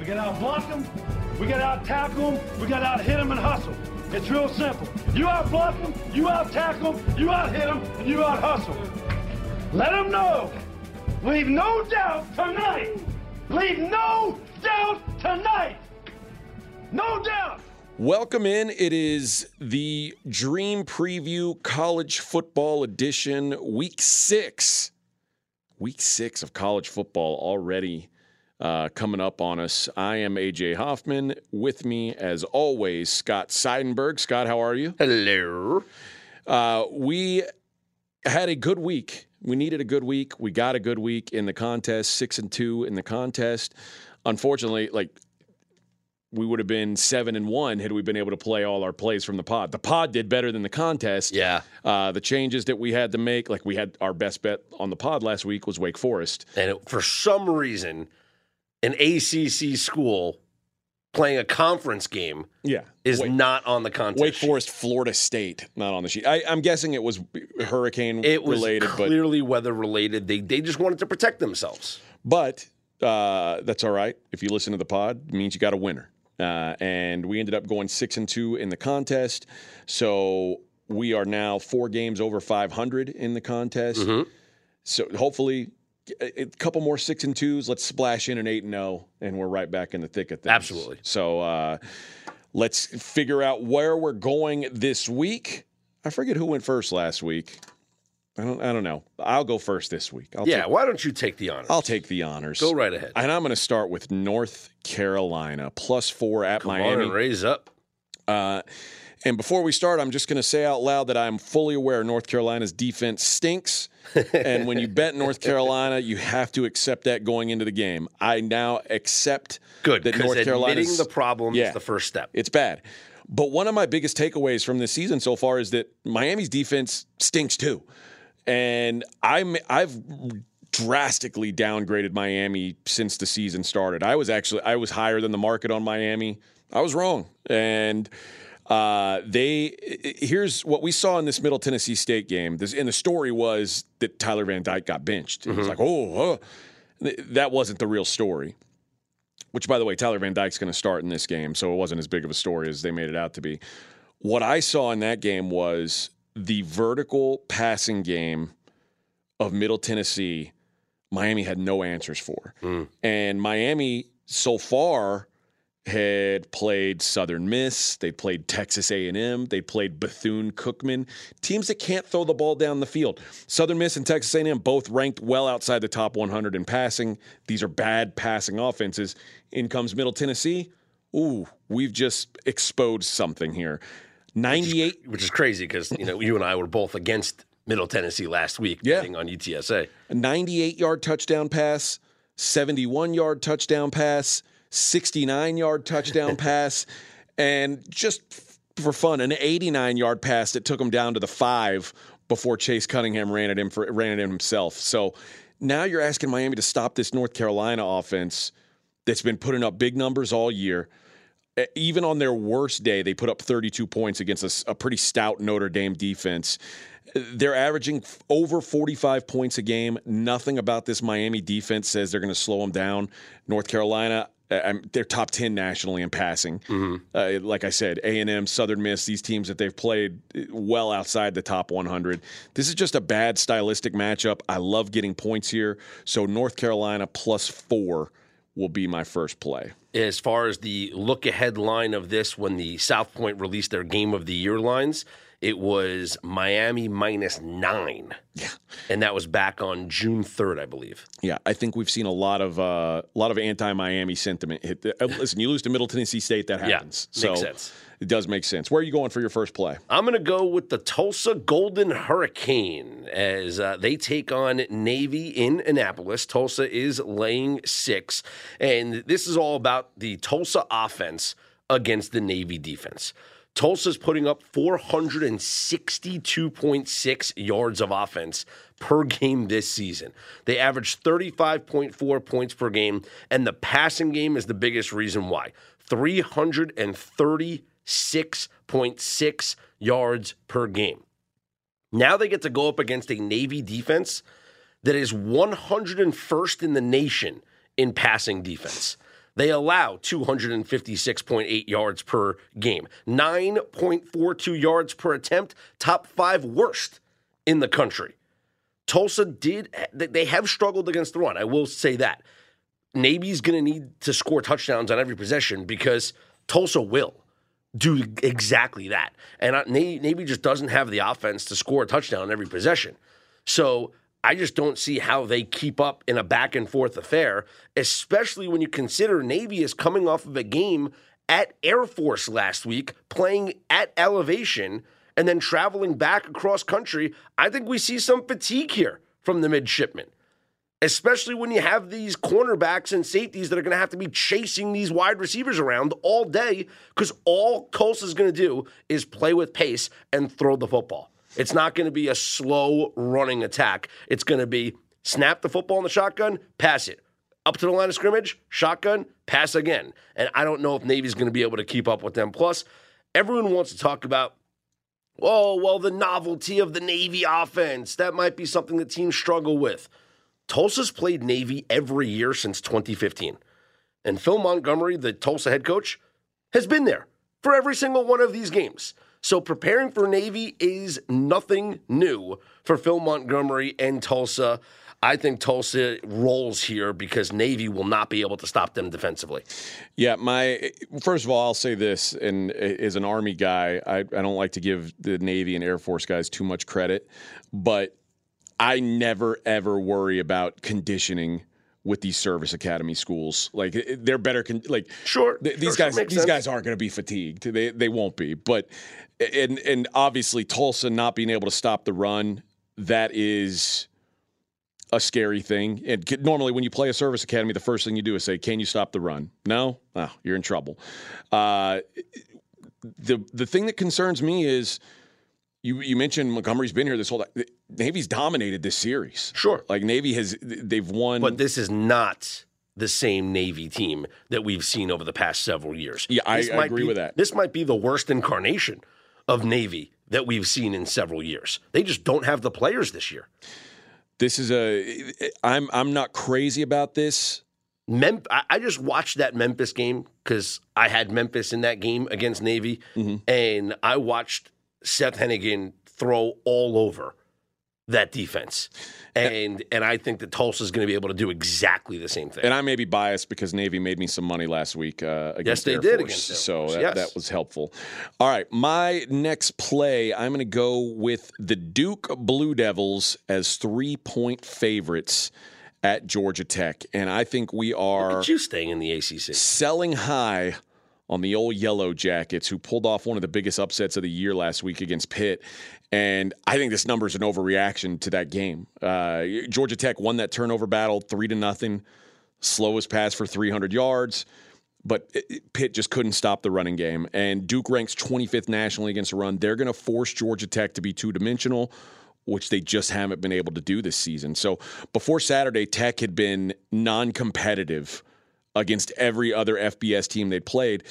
We got out block them, we got out tackle them, we got out hit them and hustle. It's real simple. You out block them, you out tackle them, you out hit them, and you out hustle. Let them know. Leave no doubt tonight. Leave no doubt tonight. No doubt. Welcome in. It is the Dream Preview College Football Edition, Week Six. Week six of college football already uh, coming up on us. I am AJ Hoffman. With me, as always, Scott Seidenberg. Scott, how are you? Hello. Uh, we had a good week. We needed a good week. We got a good week in the contest, six and two in the contest. Unfortunately, like we would have been seven and one had we been able to play all our plays from the pod. The pod did better than the contest. Yeah. Uh, the changes that we had to make, like we had our best bet on the pod last week was Wake Forest. And it, for some reason, an ACC school playing a conference game Yeah. is Wake, not on the contest. Wake sheet. Forest, Florida State, not on the sheet. I, I'm guessing it was hurricane It was related, but clearly weather related. They they just wanted to protect themselves. But uh, that's all right. If you listen to the pod, it means you got a winner. Uh, and we ended up going six and two in the contest. So we are now four games over 500 in the contest. So hopefully, a couple more six and twos. Let's splash in an eight and zero, and we're right back in the thick of things. Absolutely. So uh, let's figure out where we're going this week. I forget who went first last week. I don't. I don't know. I'll go first this week. I'll Yeah, take, why don't you take the honor? I'll take the honors. Go right ahead. And I'm going to start with North Carolina, plus four at Come on Miami. and raise up. Uh, and before we start, I'm just going to say out loud that I'm fully aware North Carolina's defense stinks. and when you bet North Carolina, you have to accept that going into the game. I now accept Good, that North admitting Carolina's the problem Yeah. is the first step. it's bad. But one of my biggest takeaways from this season so far is that Miami's defense stinks too. And I'm I've drastically downgraded Miami since the season started. I was actually I was higher than the market on Miami. I was wrong. And uh, they here's what we saw in this Middle Tennessee State game. This and the story was that Tyler Van Dyke got benched. It was like, oh, oh. That wasn't the real story. Which, by the way, Tyler Van Dyke's going to start in this game, so it wasn't as big of a story as they made it out to be. What I saw in that game was the vertical passing game of Middle Tennessee. Miami had no answers for, and Miami so far had played Southern Miss, they played Texas A&M, they played Bethune Cookman, teams that can't throw the ball down the field. Southern Miss and Texas A&M both ranked well outside the top 100 in passing. These are bad passing offenses. In comes Middle Tennessee. Ooh, we've just exposed something here. 98 Which is crazy because you know you and I were both against Middle Tennessee last week Yeah. on UTSA. a 98 yard touchdown pass, 71 yard touchdown pass, 69 yard touchdown pass, and just for fun, an 89 yard pass that took him down to the five before Chase Cunningham ran at him for ran at him himself. So now you're asking Miami to stop this North Carolina offense that's been putting up big numbers all year. Even on their worst day, they put up 32 points against a pretty stout Notre Dame defense. They're averaging over 45 points a game. Nothing about this Miami defense says they're going to slow them down. North Carolina, I'm- they're top 10 nationally in passing. Uh, like I said, A&M, Southern Miss, these teams that they've played uh, well outside the top 100. This is just a bad stylistic matchup. I love getting points here. So North Carolina plus four will be my first play. as far as the look ahead line of this when the South Point released their game of the year lines, it was Miami minus nine. Yeah. And that was back on June 3rd, I believe. Yeah, I think we've seen a lot of uh, a lot of anti-Miami sentiment. Hit the, uh, listen, you lose to Middle Tennessee State, that happens. Yeah, makes so sense. It does make sense. Where are you going for your first play? I'm going to go with the Tulsa Golden Hurricane as uh, they take on Navy in Annapolis. Tulsa is laying six. And this is all about the Tulsa offense against the Navy defense. Tulsa's putting up 462.6 yards of offense per game this season. They average 35.4 points per game, and the passing game is the biggest reason why. 336.6 yards per game. Now they get to go up against a Navy defense that is 101st in the nation in passing defense. They allow 256.8 yards per game, 9.42 yards per attempt, top five worst in the country. Tulsa did, they have struggled against the run. I will say that. Navy's going to need to score touchdowns on every possession because Tulsa will do exactly that. And Navy just doesn't have the offense to score a touchdown on every possession. So I just don't see how they keep up in a back and forth affair, especially when you consider Navy is coming off of a game at Air Force last week, playing at elevation, and then traveling back across country. I think we see some fatigue here from the midshipmen, especially when you have these cornerbacks and safeties that are going to have to be chasing these wide receivers around all day because all Tulsa is going to do is play with pace and throw the football. It's not going to be a slow running attack. It's going to be snap the football in the shotgun, pass it. Up to the line of scrimmage, shotgun, pass again. And I don't know if Navy's going to be able to keep up with them. Plus, everyone wants to talk about, oh, well, the novelty of the Navy offense. That might be something that teams struggle with. Tulsa's played Navy every year since 2015. And Phil Montgomery, the Tulsa head coach, has been there for every single one of these games. So preparing for Navy is nothing new for Phil Montgomery and Tulsa. I think Tulsa rolls here because Navy will not be able to stop them defensively. Yeah, my first of all, I'll say this, and as an Army guy, I, I don't like to give the Navy and Air Force guys too much credit, but I never ever worry about conditioning with these service academy schools. Like eh, eh, they're better. Con- like sure, th- these sure, guys, sure these sense. guys aren't going to be fatigued. They they won't be. But and and obviously Tulsa not being able to stop the run that is a scary thing. And normally when you play a service academy, the first thing you do is say, "Can you stop the run?" No, oh, you're in trouble. Uh, the the thing that concerns me is you you mentioned Montgomery's been here this whole time. Navy's dominated this series. Sure. Like Navy has they've won But this is not the same Navy team that we've seen over the past several years. Yeah, I, I agree be- with that. This might be the worst incarnation of Navy that we've seen in several years. They just don't have the players this year. This is a I'm I'm not crazy about this. Mem- I, I just watched that Memphis game because I had Memphis in that game against Navy, Mm-hmm. and I watched Seth Henigan throw all over that defense, and and I think that Tulsa's going to be able to do exactly the same thing. And I may be biased because Navy made me some money last week uh, against yes, they Air did Force, against so Force, that, yes. that was helpful. All right, my next play, I'm going to go with the Duke Blue Devils as three point favorites at Georgia Tech, and I think we are you staying in the ACC. selling high on the old Yellow Jackets, who pulled off one of the biggest upsets of the year last week against Pitt. And I think this number is an overreaction to that game. Uh, Georgia Tech won that turnover battle three to nothing, slowest pass for 300 yards. But it- it- Pitt just couldn't stop the running game. And Duke ranks 25th nationally against the run. They're going to force Georgia Tech to be two dimensional, which they just haven't been able to do this season. So before Saturday, Tech had been non competitive against every other FBS team they played.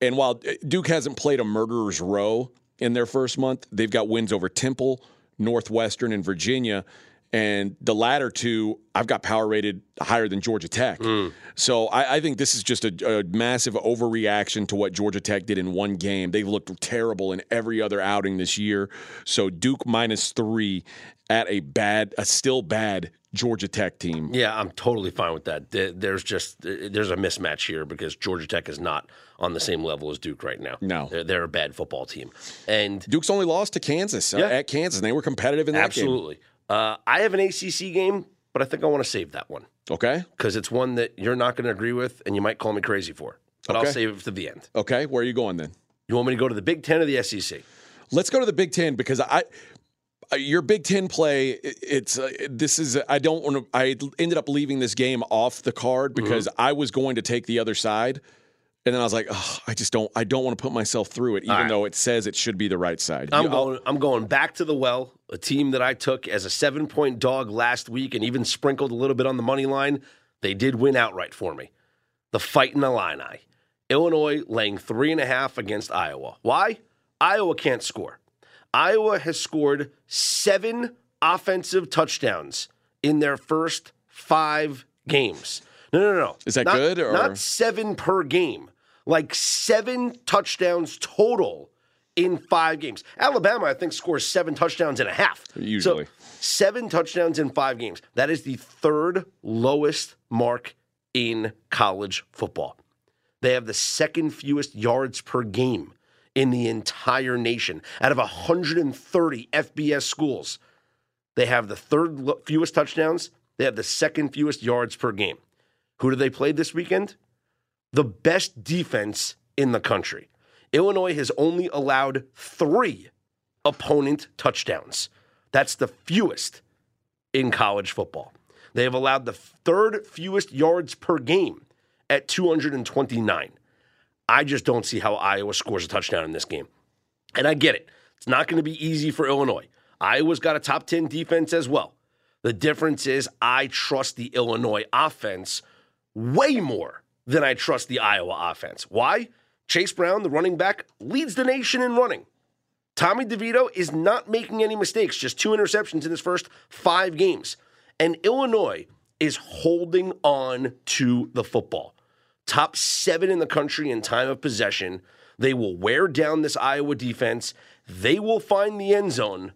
And while uh, Duke hasn't played a murderer's row in their first month, they've got wins over Temple, Northwestern, and Virginia. And the latter two, I've got power rated higher than Georgia Tech. Hmm. So I, I think this is just a, a massive overreaction to what Georgia Tech did in one game. They've looked terrible in every other outing this year. So Duke minus three at a bad, a still bad Georgia Tech team. Yeah, I'm totally fine with that. There's just there's a mismatch here because Georgia Tech is not on the same level as Duke right now. No. they're, they're a bad football team, and Duke's only lost to Kansas uh, Yeah. at Kansas, and they were competitive in that game. absolutely, uh, I have an ACC game, but I think I want to save that one Okay. because it's one that you're not going to agree with, and you might call me crazy for. But Okay. I'll save it to the end. Okay. Where are you going then? You want me to go to the Big Ten or the SEC? Let's go to the Big Ten because I. uh, Your Big Ten play, it's uh, this is I don't want to. I ended up leaving this game off the card because I was going to take the other side, and then I was like, oh, I just don't. I don't want to put myself through it, even right. though it says it should be the right side. I'm You- going. I'm going back to the well. A team that I took as a seven point dog last week, and even sprinkled a little bit on the money line. They did win outright for me. The Fighting Illini, Illinois laying three and a half against Iowa. Why? Iowa can't score. Iowa has scored seven offensive touchdowns in their first five games. No, no, no. Is that Not- good, or- not seven per game? Like seven touchdowns total in five games. Alabama, I think, scores seven touchdowns and a half. Usually. So seven touchdowns in five games. That is the third lowest mark in college football. They have the second fewest yards per game in the entire nation. Out of 130 FBS schools, they have the third fewest touchdowns. They have the second fewest yards per game. Who do they play this weekend? The best defense in the country. Illinois has only allowed three opponent touchdowns. That's the fewest in college football. They have allowed the third fewest yards per game at 229. I just don't see how Iowa scores a touchdown in this game. And I get it. It's not going to be easy for Illinois. Iowa's got a top 10 defense as well. The difference is I trust the Illinois offense way more than I trust the Iowa offense. Why? Chase Brown, the running back, leads the nation in running. Tommy DeVito is not making any mistakes, just two interceptions in his first five games. And Illinois is holding on to the football. Top seven in the country in time of possession. They will wear down this Iowa defense. They will find the end zone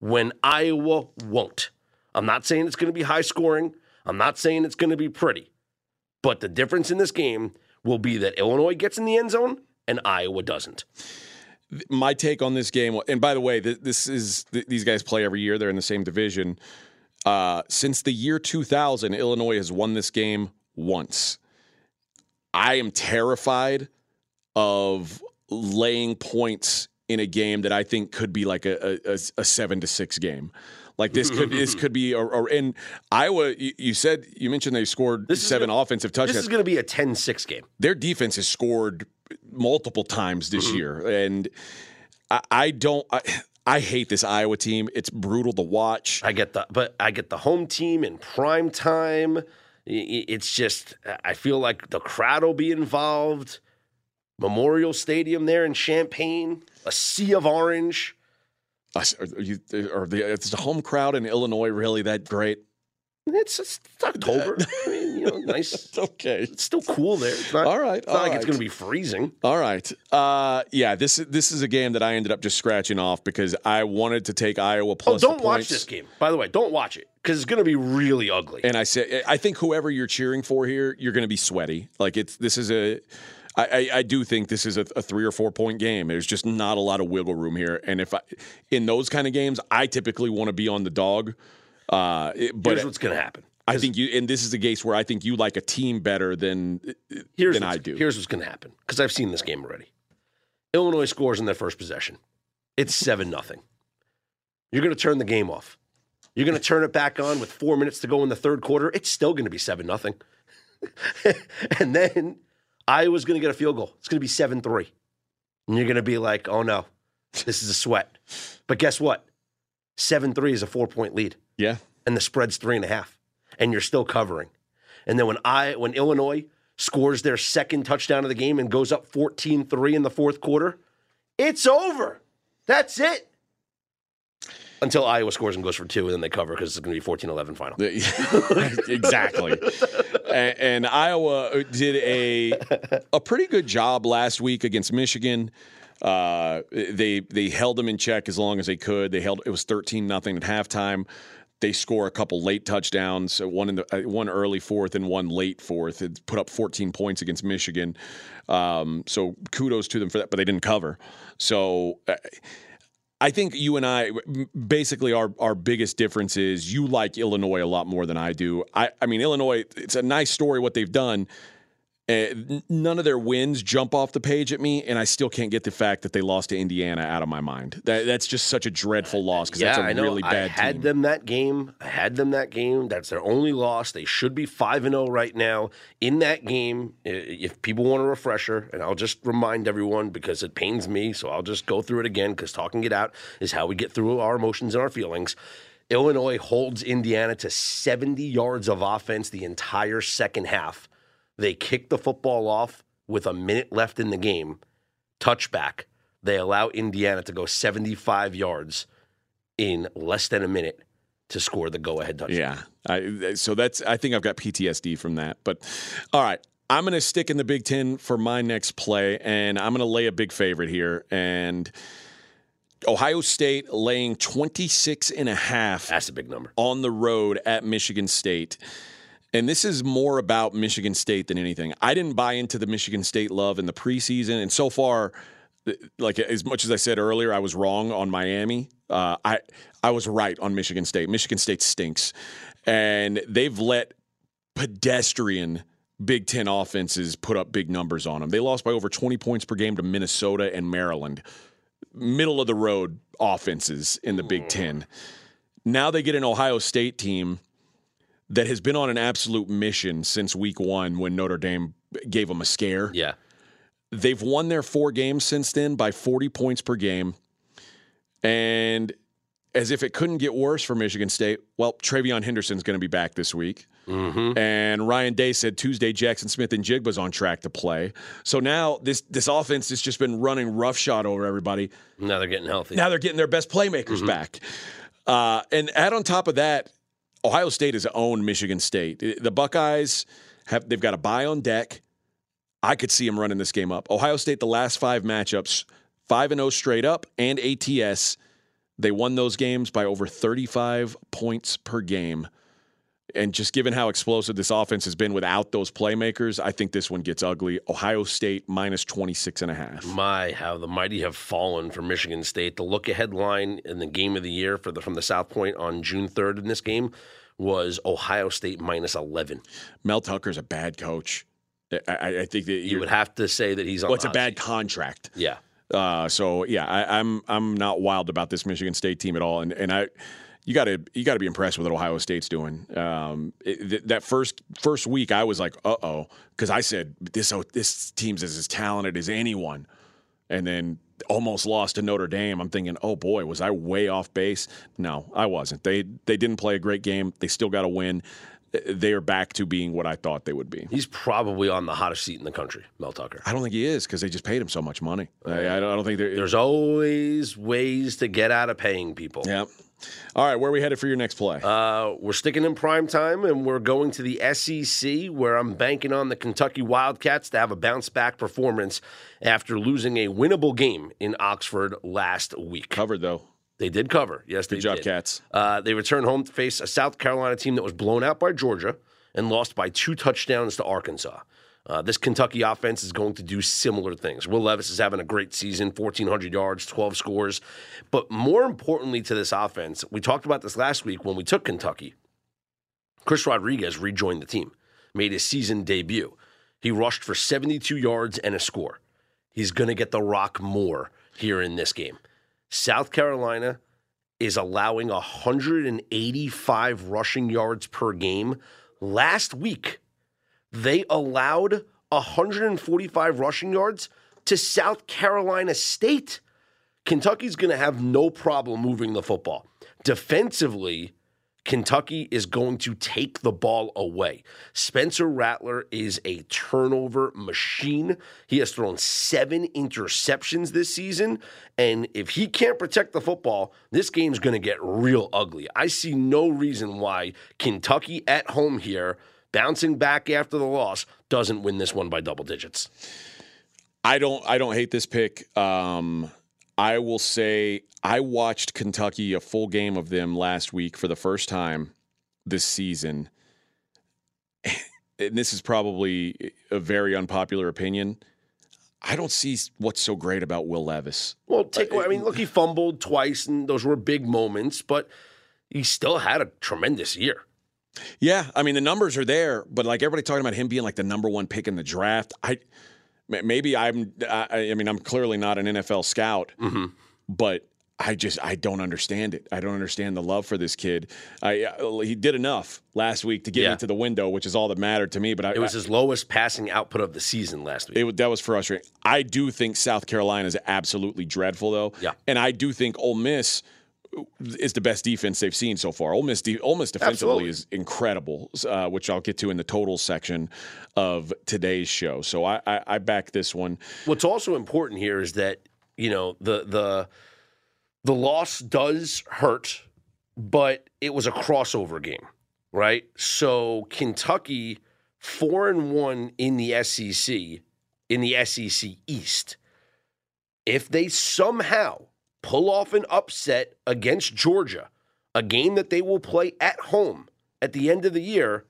when Iowa won't. I'm not saying it's going to be high scoring. I'm not saying it's going to be pretty. But the difference in this game will be that Illinois gets in the end zone and Iowa doesn't. my take on this game, and by the way, this is these guys play every year. They're in the same division. Uh, since the year 2000, Illinois has won this game once. I am terrified of laying points in a game that I think could be like a, a, a seven to six game. Like this could this could be or, or and Iowa. You, you said you mentioned they scored This seven gonna- offensive This touchdowns is going to be a 10 6 game. their defense has scored multiple times this Mm-hmm. year, and I, I don't. I, I hate this Iowa team. It's brutal to watch. I get the but I get the home team in prime time. It's just I feel like the crowd will be involved. Memorial Stadium there in Champaign, a sea of orange. Are, you, are the, is the home crowd in Illinois really that great? It's, it's October. I mean, you know, nice. Okay. It's still cool there. It's not, All right, It's not all like it's going to be freezing. All right. Uh, yeah, this this is a game that I ended up just scratching off because I wanted to take Iowa Oh, plus. the don't watch this game. By the way, don't watch it because it's going to be really ugly. And I said, I think whoever you're cheering for here, you're going to be sweaty. Like it's this is a. I, I, I do think this is a, a three or four point game. There's just not a lot of wiggle room here, and if I, in those kind of games, I typically want to be on the dog. Uh, it- but Here's what's going to happen. I think you, and this is a case where I think you like a team better than Here's than I do. Here's what's going to happen because I've seen this game already. Illinois scores in their first possession. It's seven nothing. You're going to turn the game off. You're going to turn it back on with four minutes to go in the third quarter. It's still going to be seven nothing. and then Iowa's going to get a field goal. It's going to be seven three, and you're going to be like, "Oh no, this is a sweat." But guess what? Seven three is a four point lead yeah, and the spread's three and a half, and you're still covering. And then when I when Illinois scores their second touchdown of the game and goes up 14-3 in the fourth quarter, it's over. That's it. Until Iowa scores and goes for two, and then they cover because it's going to be 14-11 final. exactly. and, and Iowa did a a pretty good job last week against Michigan. Uh, they they held them in check as long as they could. They held it was thirteen nothing at halftime. They score a couple late touchdowns, uh, one in the uh, one early fourth and one late fourth. It put up 14 points against Michigan. Um, so kudos to them for that, but they didn't cover. So. Uh, I think you and I basically our our biggest difference is you like Illinois a lot more than I do. I I mean Illinois it's a nice story what they've done. Uh, none of their wins jump off the page at me, and I still can't get the fact that they lost to Indiana out of my mind. That that's just such a dreadful loss because yeah, that's a I know. really bad thing. I had team. them that game. I had them that game. That's their only loss. They should be five and zero right now in that game. If people want a refresher, and I'll just remind everyone because it pains me, so I'll just go through it again because talking it out is how we get through our emotions and our feelings. Illinois holds Indiana to 70 yards of offense the entire second half. They kick the football off with a minute left in the game, touchback. They allow Indiana to go 75 yards in less than a minute. to score the go ahead touchdown. Yeah. I, so that's I think I've got PTSD from that. But all right. I'm going to stick in the Big Ten for my next play, and I'm going to lay a big favorite here. And Ohio State laying 26 and a half That's a big number. on the road at Michigan State. And this is more about Michigan State than anything. I didn't buy into the Michigan State love in the preseason, and so far, like as much as I said earlier, I was wrong on Miami. Uh, I I was right on Michigan State. Michigan State stinks, and they've let pedestrian Big Ten offenses put up big numbers on them. They lost by over 20 points per game to Minnesota and Maryland. Middle of the road offenses in the Big Ten. Now they get an Ohio State team that has been on an absolute mission since week one when Notre Dame gave them a scare. Yeah. They've won their four games since then by 40 points per game. And as if it couldn't get worse for Michigan State, well, TreVeyon Henderson's going to be back this week. And Ryan Day said Tuesday Jaxon Smith-Njigba's on track to play. So now this this offense has just been running roughshod over everybody. Now they're getting healthy. Now they're getting their best playmakers back. Uh, and add on top of that, Ohio State has owned Michigan State. The Buckeyes have they've got a bye on deck. I could see them running this game up. Ohio State, the last five matchups, five and zero straight up, and ATS. They won those games by over 35 points per game. And just given how explosive this offense has been without those playmakers, I think this one gets ugly. Ohio State minus 26 and a half. My, how the mighty have fallen for Michigan State. The look ahead line in the game of the year for the from the South Point on June 3rd in this game was Ohio State minus 11. Mel Tucker's a bad coach. I, I, think that You would have to say that he's on well, it's a bad contract. Yeah. Uh, so yeah, I, I'm I'm not wild about this Michigan State team at all, and and I. You got to you got to be impressed with what Ohio State's doing. Um, it, th- that first first week, I was like, "Uh oh," because I said this oh, this team's as, as talented as anyone, and then almost lost to Notre Dame. I'm thinking, "Oh boy, was I way off base?" No, I wasn't. They they didn't play a great game. They still got to win. They are back to being what I thought they would be. He's probably on the hottest seat in the country, Mel Tucker. I don't think he is because they just paid him so much money. I, I don't think. There's always ways to get out of paying people. yeah. All right, where are we headed for your next play? Uh, we're sticking in prime time and we're going to the SEC where I'm banking on the Kentucky Wildcats to have a bounce back performance after losing a winnable game in Oxford last week. Covered though. They did cover. Yes, they Good job, did. Cats. Uh, they return home to face a South Carolina team that was blown out by Georgia and lost by two touchdowns to Arkansas. Uh, this Kentucky offense is going to do similar things. Will Levis is having a great season 1,400 yards, 12 scores. But more importantly to this offense, we talked about this last week when we took Kentucky. Chris Rodriguez rejoined the team, made his season debut. He rushed for 72 yards and a score. He's going to get the rock more here in this game. South Carolina is allowing 185 rushing yards per game. Last week, they allowed 145 rushing yards to South Carolina State. Kentucky's going to have no problem moving the football. Defensively, Kentucky is going to take the ball away. Spencer Rattler is a turnover machine. He has thrown seven interceptions this season. And if he can't protect the football, this game's going to get real ugly. I see no reason why Kentucky at home here, bouncing back after the loss, doesn't win this one by double digits. I don't I don't hate this pick. Um, I will say I watched Kentucky a full game of them last week for the first time this season. And this is probably a very unpopular opinion. I don't see what's so great about Will Levis. Well, take away. I mean, look, he fumbled twice, and those were big moments, but he still had a tremendous year. Yeah, I mean the numbers are there, but like everybody talking about him being like the number one pick in the draft, I maybe I'm. I, I mean, I'm clearly not an NFL scout, but I just I don't understand it. I don't understand the love for this kid. I uh, he did enough last week to get Yeah. me to the window, which is all that mattered to me. But I, It was his lowest passing output of the season last week. it, that was frustrating. I do think South Carolina is absolutely dreadful, though. Yeah. and I do think Ole Miss is the best defense they've seen so far. Ole Miss, de- Ole Miss defensively Absolutely. is incredible, uh, which I'll get to in the total section of today's show. So I, I, I back this one. What's also important here is that you know the the the loss does hurt but it was a crossover game, right? So Kentucky four and one in the SEC, in the SEC East. If they somehow pull off an upset against Georgia, a game that they will play at home at the end of the year,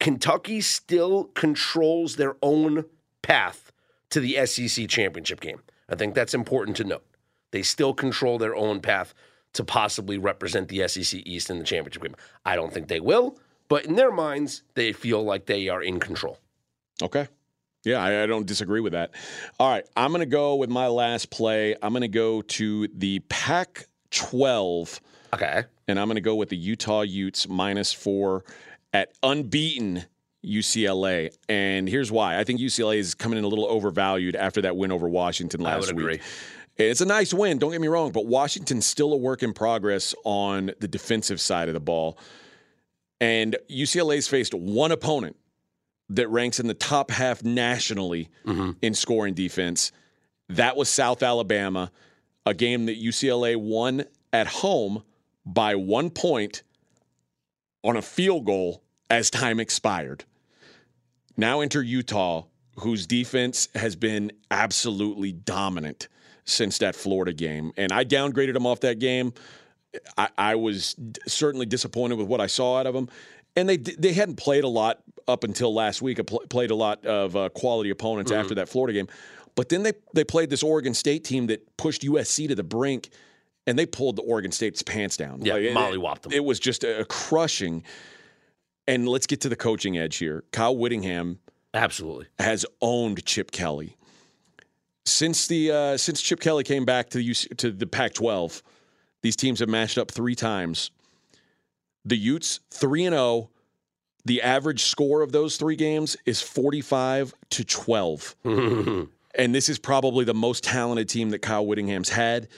Kentucky still controls their own path to the SEC championship game. I think that's important to note. They still control their own path to possibly represent the SEC East in the championship game. I don't think they will, but in their minds, they feel like they are in control. Okay. Yeah, I, I don't disagree with that. All right, I'm going to go with my last play. I'm going to go to the Pac 12. Okay. And I'm going to go with the Utah Utes minus four at unbeaten UCLA. And here's why. I think UCLA is coming in a little overvalued after that win over Washington last I would week. It's a nice win, don't get me wrong, but Washington's still a work in progress on the defensive side of the ball. And UCLA's faced one opponent that ranks in the top half nationally Mm-hmm. in scoring defense. That was South Alabama, a game that UCLA won at home by one point on a field goal as time expired. Now enter Utah, whose defense has been absolutely dominant since that Florida game. And I downgraded them off that game. I, I was certainly disappointed with what I saw out of them. And they they hadn't played a lot up until last week. Played a lot of uh, quality opponents after that Florida game. But then they, they played this Oregon State team that pushed USC to the brink, and they pulled the Oregon State's pants down. Yeah, it- mollywopped them. It was just a, a crushing. And let's get to the coaching edge here. Kyle Whittingham Absolutely. has owned Chip Kelly since the uh, since Chip Kelly came back to the UC, to the Pac-12. These teams have matched up three times. The Utes three and zero. The average score of those three games is forty-five to twelve, and this is probably the most talented team that Kyle Whittingham's had.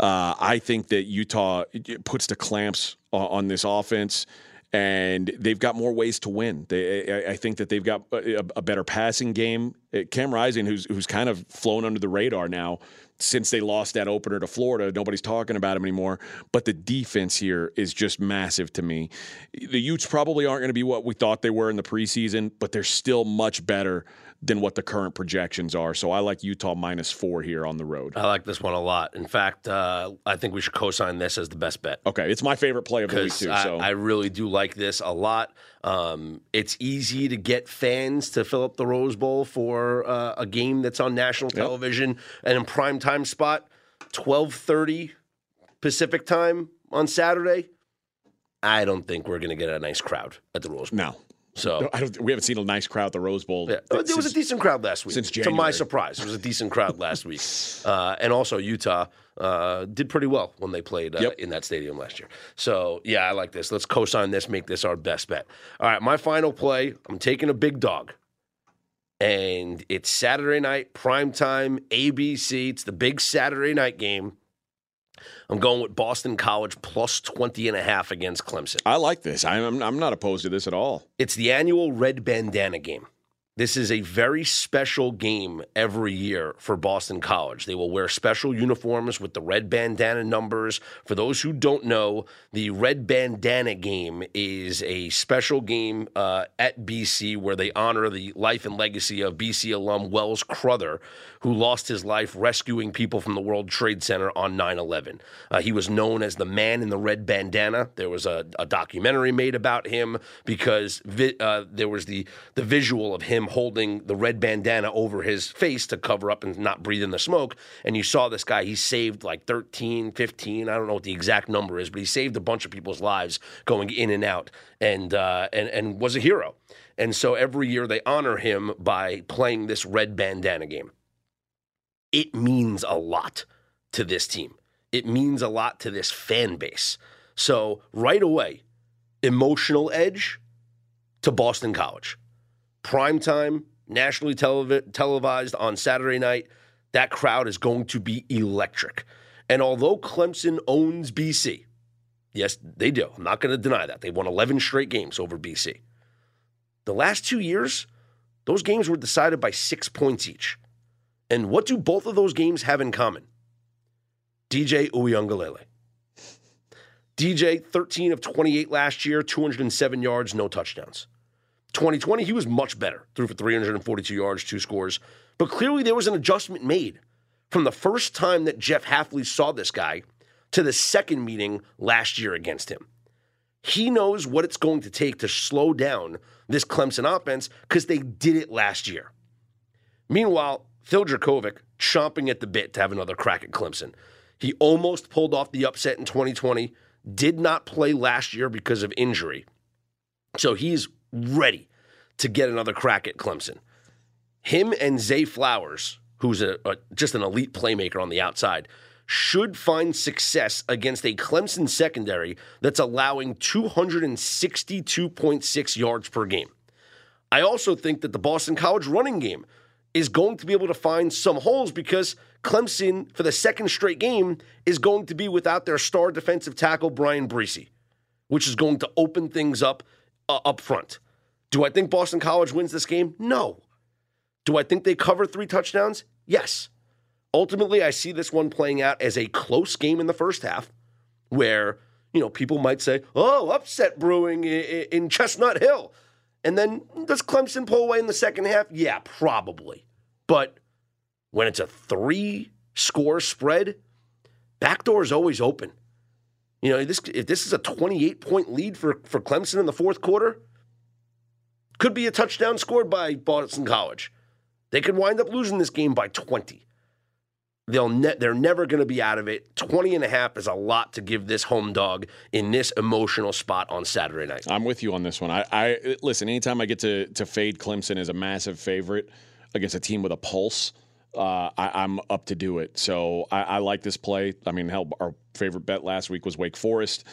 Uh, I think that Utah puts the clamps on, on this offense, and they've got more ways to win. They, I, I think that they've got a, a better passing game. Uh, Cam Rising, who's who's kind of flown under the radar now since they lost that opener to Florida, nobody's talking about him anymore. But the defense here is just massive to me. The Utes probably aren't going to be what we thought they were in the preseason, but they're still much better than what the current projections are. So I like Utah minus four here on the road. I like this one a lot. In fact, uh, I think we should co-sign this as the best bet. Okay, it's my favorite play of the week too. I, So I really do like this a lot. Um, it's easy to get fans to fill up the Rose Bowl for uh, a game that's on national television and in prime time spot, twelve thirty Pacific time on Saturday. I don't think we're going to get a nice crowd at the Rose Bowl. no, So I don't. We haven't seen a nice crowd at the Rose Bowl. yeah. There was a decent crowd last week. since To my surprise, there was a decent crowd last week, uh, and also Utah uh, did pretty well when they played uh, Yep. in that stadium last year. So yeah, I like this. Let's co-sign this. Make this our best bet. All right, my final play. I'm taking a big dog, and it's Saturday night prime time ABC. It's the big Saturday night game. I'm going with Boston College plus 20 and a half against Clemson. I like this. I'm I'm not opposed to this at all. It's the annual Red Bandana game. This is a very special game every year for Boston College. They will wear special uniforms with the red bandana numbers. For those who don't know, the Red Bandana game is a special game uh, at BC where they honor the life and legacy of BC alum Welles Crowther, who lost his life rescuing people from the World Trade Center on 9 11. Uh, he was known as the man in the red bandana. There was a, a documentary made about him because vi- uh, there was the, the visual of him holding the red bandana over his face to cover up and not breathe in the smoke. And you saw this guy, he saved like 13, 15, I don't know what the exact number is, but he saved a bunch of people's lives going in and out and, uh, and, and was a hero. And so every year they honor him by playing this red bandana game it means a lot to this team. It means a lot to this fan base. So, right away, emotional edge to Boston College. Prime time, nationally televi- televised on Saturday night. That crowd is going to be electric. And although Clemson owns BC, yes, they do. I'm not going to deny that. They won 11 straight games over BC. The last two years, those games were decided by six points each. And what do both of those games have in common? DJ Uiagalelei. DJ, 13 of 28 last year, 207 yards, no touchdowns. 2020, he was much better, threw for 342 yards, two scores. But clearly there was an adjustment made from the first time that Jeff Hafley saw this guy to the second meeting last year against him. He knows what it's going to take to slow down this Clemson offense because they did it last year. Meanwhile, Phil Jurkovec chomping at the bit to have another crack at Clemson. He almost pulled off the upset in 2020, did not play last year because of injury. So he's ready to get another crack at Clemson. Him and Zay Flowers, who's a, a, just an elite playmaker on the outside, should find success against a Clemson secondary that's allowing 262.6 yards per game. I also think that the Boston College running game is going to be able to find some holes because Clemson, for the second straight game, is going to be without their star defensive tackle, Bryan Bresee, which is going to open things up uh, up front. Do I think Boston College wins this game? No. Do I think they cover three touchdowns? Yes. Ultimately, I see this one playing out as a close game in the first half where, you know, people might say, oh, upset brewing in Chestnut Hill. And then does Clemson pull away in the second half? Yeah, probably. But when it's a three score spread, backdoor is always open. You know, this if this is a 28 point lead for, for Clemson in the fourth quarter, could be a touchdown scored by Boston College. They could wind up losing this game by 20. They'll ne- they're never going to be out of it. 20 and a half is a lot to give this home dog in this emotional spot on Saturday night. I'm with you on this one. I, I listen, anytime I get to to fade Clemson as a massive favorite against a team with a pulse, uh, I, am up to do it. So I, I, like this play. I mean, hell, our favorite bet last week was Wake Forest.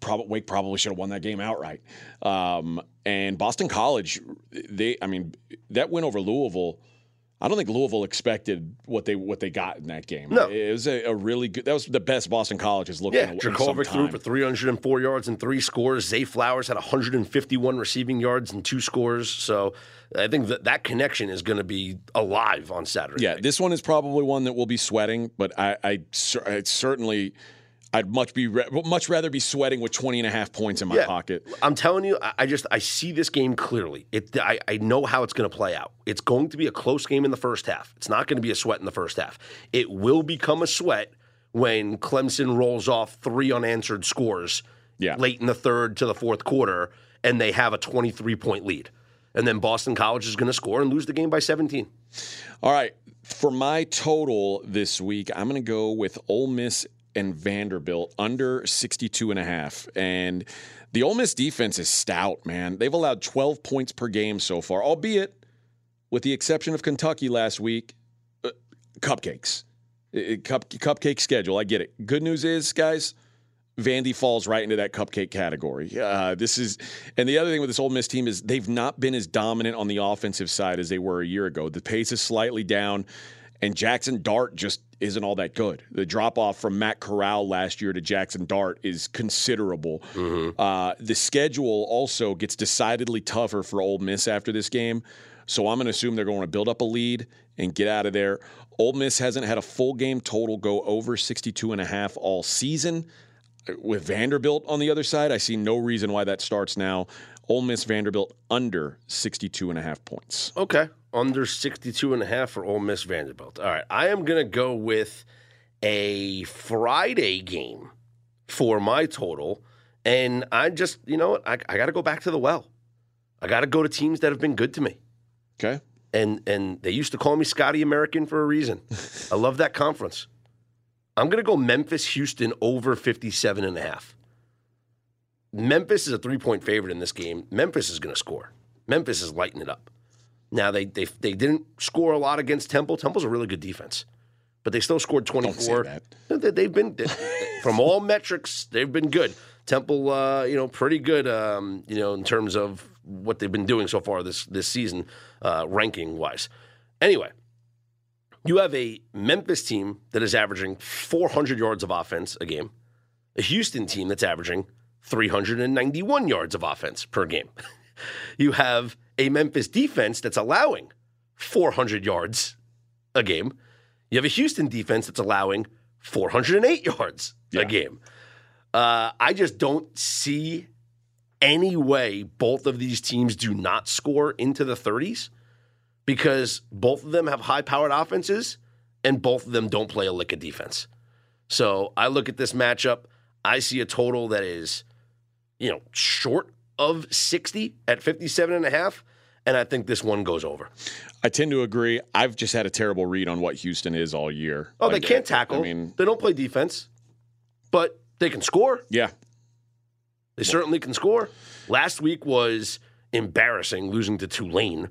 probably, Wake probably should have won that game outright. Um, and Boston College, they, I mean, that win over Louisville – I don't think Louisville expected what they what they got in that game. No, it was a, a really good. That was the best Boston College has looked. Yeah, Jurkovec threw for 304 yards and three scores. Zay Flowers had 151 receiving yards and two scores. So I think that that connection is going to be alive on Saturday. Yeah, this one is probably one that we'll be sweating, but I, I, I certainly I'd much be much rather be sweating with 20 and a half points in my yeah, pocket. I'm telling you, I just I see this game clearly. It I, I know how it's going to play out. It's going to be a close game in the first half. It's not going to be a sweat in the first half. It will become a sweat when Clemson rolls off three unanswered scores yeah. late in the third to the fourth quarter and they have a 23 point lead. And then Boston College is going to score and lose the game by 17. All right. For my total this week, I'm going to go with Ole Miss and Vanderbilt under 62 and a half. And the Ole Miss defense is stout, man. They've allowed 12 points per game so far, albeit with the exception of Kentucky last week, uh, cupcakes. cup, cupcake schedule. I get it. Good news is, guys, Vandy falls right into that cupcake category. Uh, this is, and the other thing with this Ole Miss team is they've not been as dominant on the offensive side as they were a year ago. The pace is slightly down, and Jaxson Dart just isn't all that good. The drop off from Matt Corral last year to Jaxson Dart is considerable. Mm-hmm. Uh, the schedule also gets decidedly tougher for Ole Miss after this game. So I'm going to assume they're going to build up a lead and get out of there. Ole Miss hasn't had a full game total go over 62 and a half all season. With Vanderbilt on the other side, I see no reason why that starts now. Ole Miss Vanderbilt under 62 and a half points. Okay under 62 and a half for Ole Miss Vanderbilt. All right, I am going to go with a Friday game for my total. And I just, you know what? I, I got to go back to the well. I got to go to teams that have been good to me. Okay. And and they used to call me Scotty American for a reason. I love that conference. I'm going to go Memphis Houston over 57 and a half. Memphis is a three point favorite in this game. Memphis is going to score. Memphis is lighting it up. Now they they they didn't score a lot against Temple. Temple's a really good defense, but they still scored 24. They, have been from all metrics, they've been good. Temple, uh, you know, pretty good, um, you know, in terms of what they've been doing so far this this season, uh, ranking wise. Anyway, you have a Memphis team that is averaging 400 yards of offense a game, a Houston team that's averaging 391 yards of offense per game. you have a Memphis defense that's allowing 400 yards a game. You have a Houston defense that's allowing 408 yards yeah. a game. Uh, I just don't see any way both of these teams do not score into the 30s because both of them have high powered offenses and both of them don't play a lick of defense. So I look at this matchup. I see a total that is, you know, short of 60 at 57 and a half. And I think this one goes over. I tend to agree. I've just had a terrible read on what Houston is all year. Oh, they can't tackle. I mean, they don't play defense, but they can score. yeah, They certainly can score. Last week was embarrassing, losing to Tulane,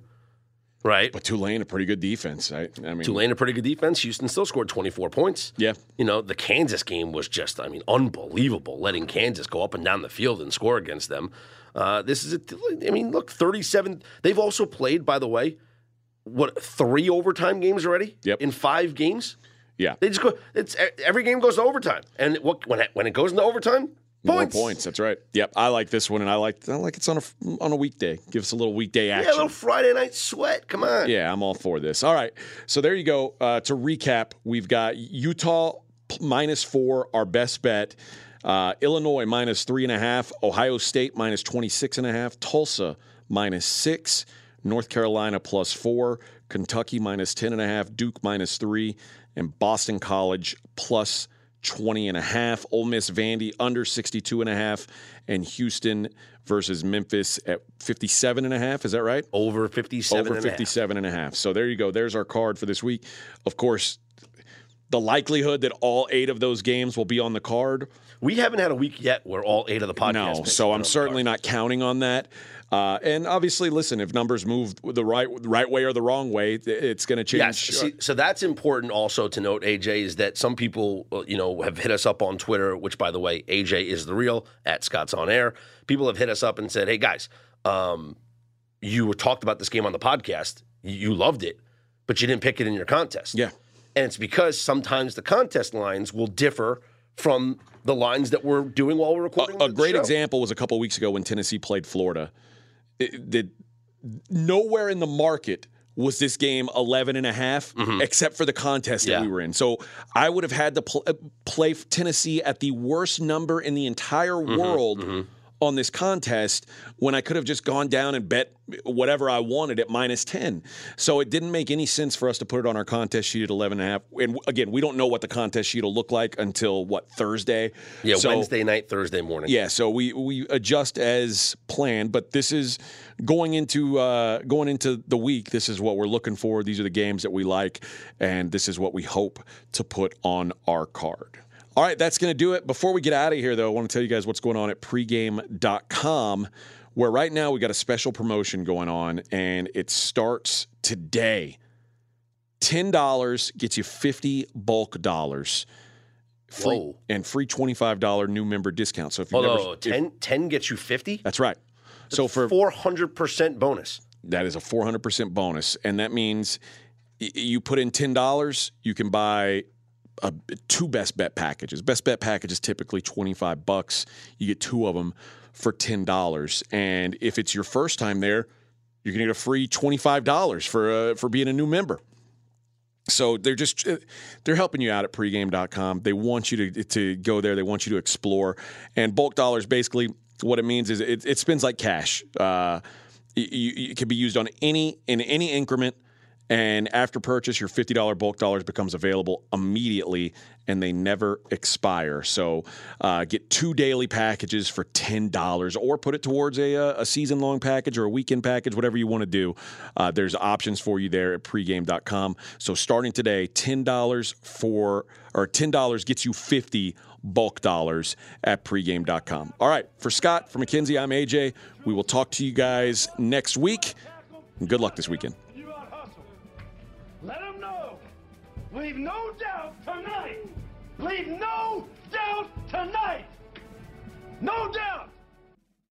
right? but Tulane a pretty good defense. I, I mean, Tulane a pretty good defense. Houston still scored 24 points. Yeah, You know, the Kansas game was just, I mean, unbelievable, letting Kansas go up and down the field and score against them. Uh, this is, a, I mean, look, 37. They've also played, by the way, what, three overtime games already? Yep. In five games? yeah. They just go, it's every game goes to overtime. And what, when, it, when it goes into overtime, points. More points. That's right. Yep, I like this one, and I like I like it's on a on a weekday. Give us a little weekday action. Yeah, a little Friday night sweat. Come on. Yeah, I'm all for this. All right. So there you go. Uh, to recap, we've got Utah p- minus four, our best bet. Uh, Illinois minus three and a half. Ohio State minus 26 and a half. Tulsa minus six. North Carolina plus four. Kentucky minus 10 and a half. Duke minus three. And Boston College plus 20 and a half. Ole Miss Vandy under 62 and a half. And Houston versus Memphis at 57 and a half. Is that right? Over 57 over and a half. 57 and a half. So there you go. There's our card for this week. Of course, the likelihood that all eight of those games will be on the card. We haven't had a week yet where all eight of the podcasts. No, so I'm been on the certainly not counting on that. Uh, and obviously, listen, if numbers move the right right way or the wrong way, it's going to change. Yes, see, so that's important also to note, AJ, is that some people, uh, you know, have hit us up on Twitter, which, by the way, AJ is the real at Scott's on air. People have hit us up and said, "Hey guys, um, you were talked about this game on the podcast. You loved it, but you didn't pick it in your contest." Yeah. and it's because sometimes the contest lines will differ from the lines that we're doing while we're recording. a the great show. example was a couple weeks ago when Tennessee played Florida. It, the, nowhere in the market was this game 11 and a half except for the contest that Mm-hmm. We were in. So I would have had to pl- uh, play Tennessee at the worst number in the entire Mm-hmm. world on this contest when I could have just gone down and bet whatever I wanted at minus 10. So it didn't make any sense for us to put it on our contest sheet at 11 and a half. And again, we don't know what the contest sheet will look like until what Thursday. Yeah, So- Wednesday night, Thursday morning. yeah, so we we adjust as planned, but this is going into uh, going into the week. This is what we're looking for. These are the games that we like, and this is what we hope to put on our card. All right, that's going to do it. Before we get out of here, though, I want to tell you guys what's going on at pregame.com, where right now we got a special promotion going on, and it starts today. $10 gets you 50 bulk dollars. Free, Whoa. and free $25 new member discount. So if you Although never, if- 10, 10 gets you 50, that's right. So for 400% bonus. that is a 400% bonus and that means you put in $10, you can buy a, two best bet packages. Best bet package is typically 25 bucks. You get two of them for $10 and if it's your first time there, you're going to get a free $25 for uh, for being a new member. So they're just uh, they're helping you out at pregame.com. They want you to to go there. They want you to explore. And bulk dollars basically what it means is it, it spends like cash. Uh, you- it can be used on any in any increment. And after purchase, your $50 bulk dollars becomes available immediately and they never expire. So uh, get two daily packages for $10 or put it towards a, uh, a season long package or a weekend package, whatever you want to do. Uh, there's options for you there at pregame.com. So starting today, $10 for, or $10 gets you 50 bulk dollars at pregame.com. All right, for Scott, for McKenzie, I'm AJ. We will talk to you guys next week. Good luck this weekend. Leave no doubt tonight. Leave no doubt tonight. No doubt.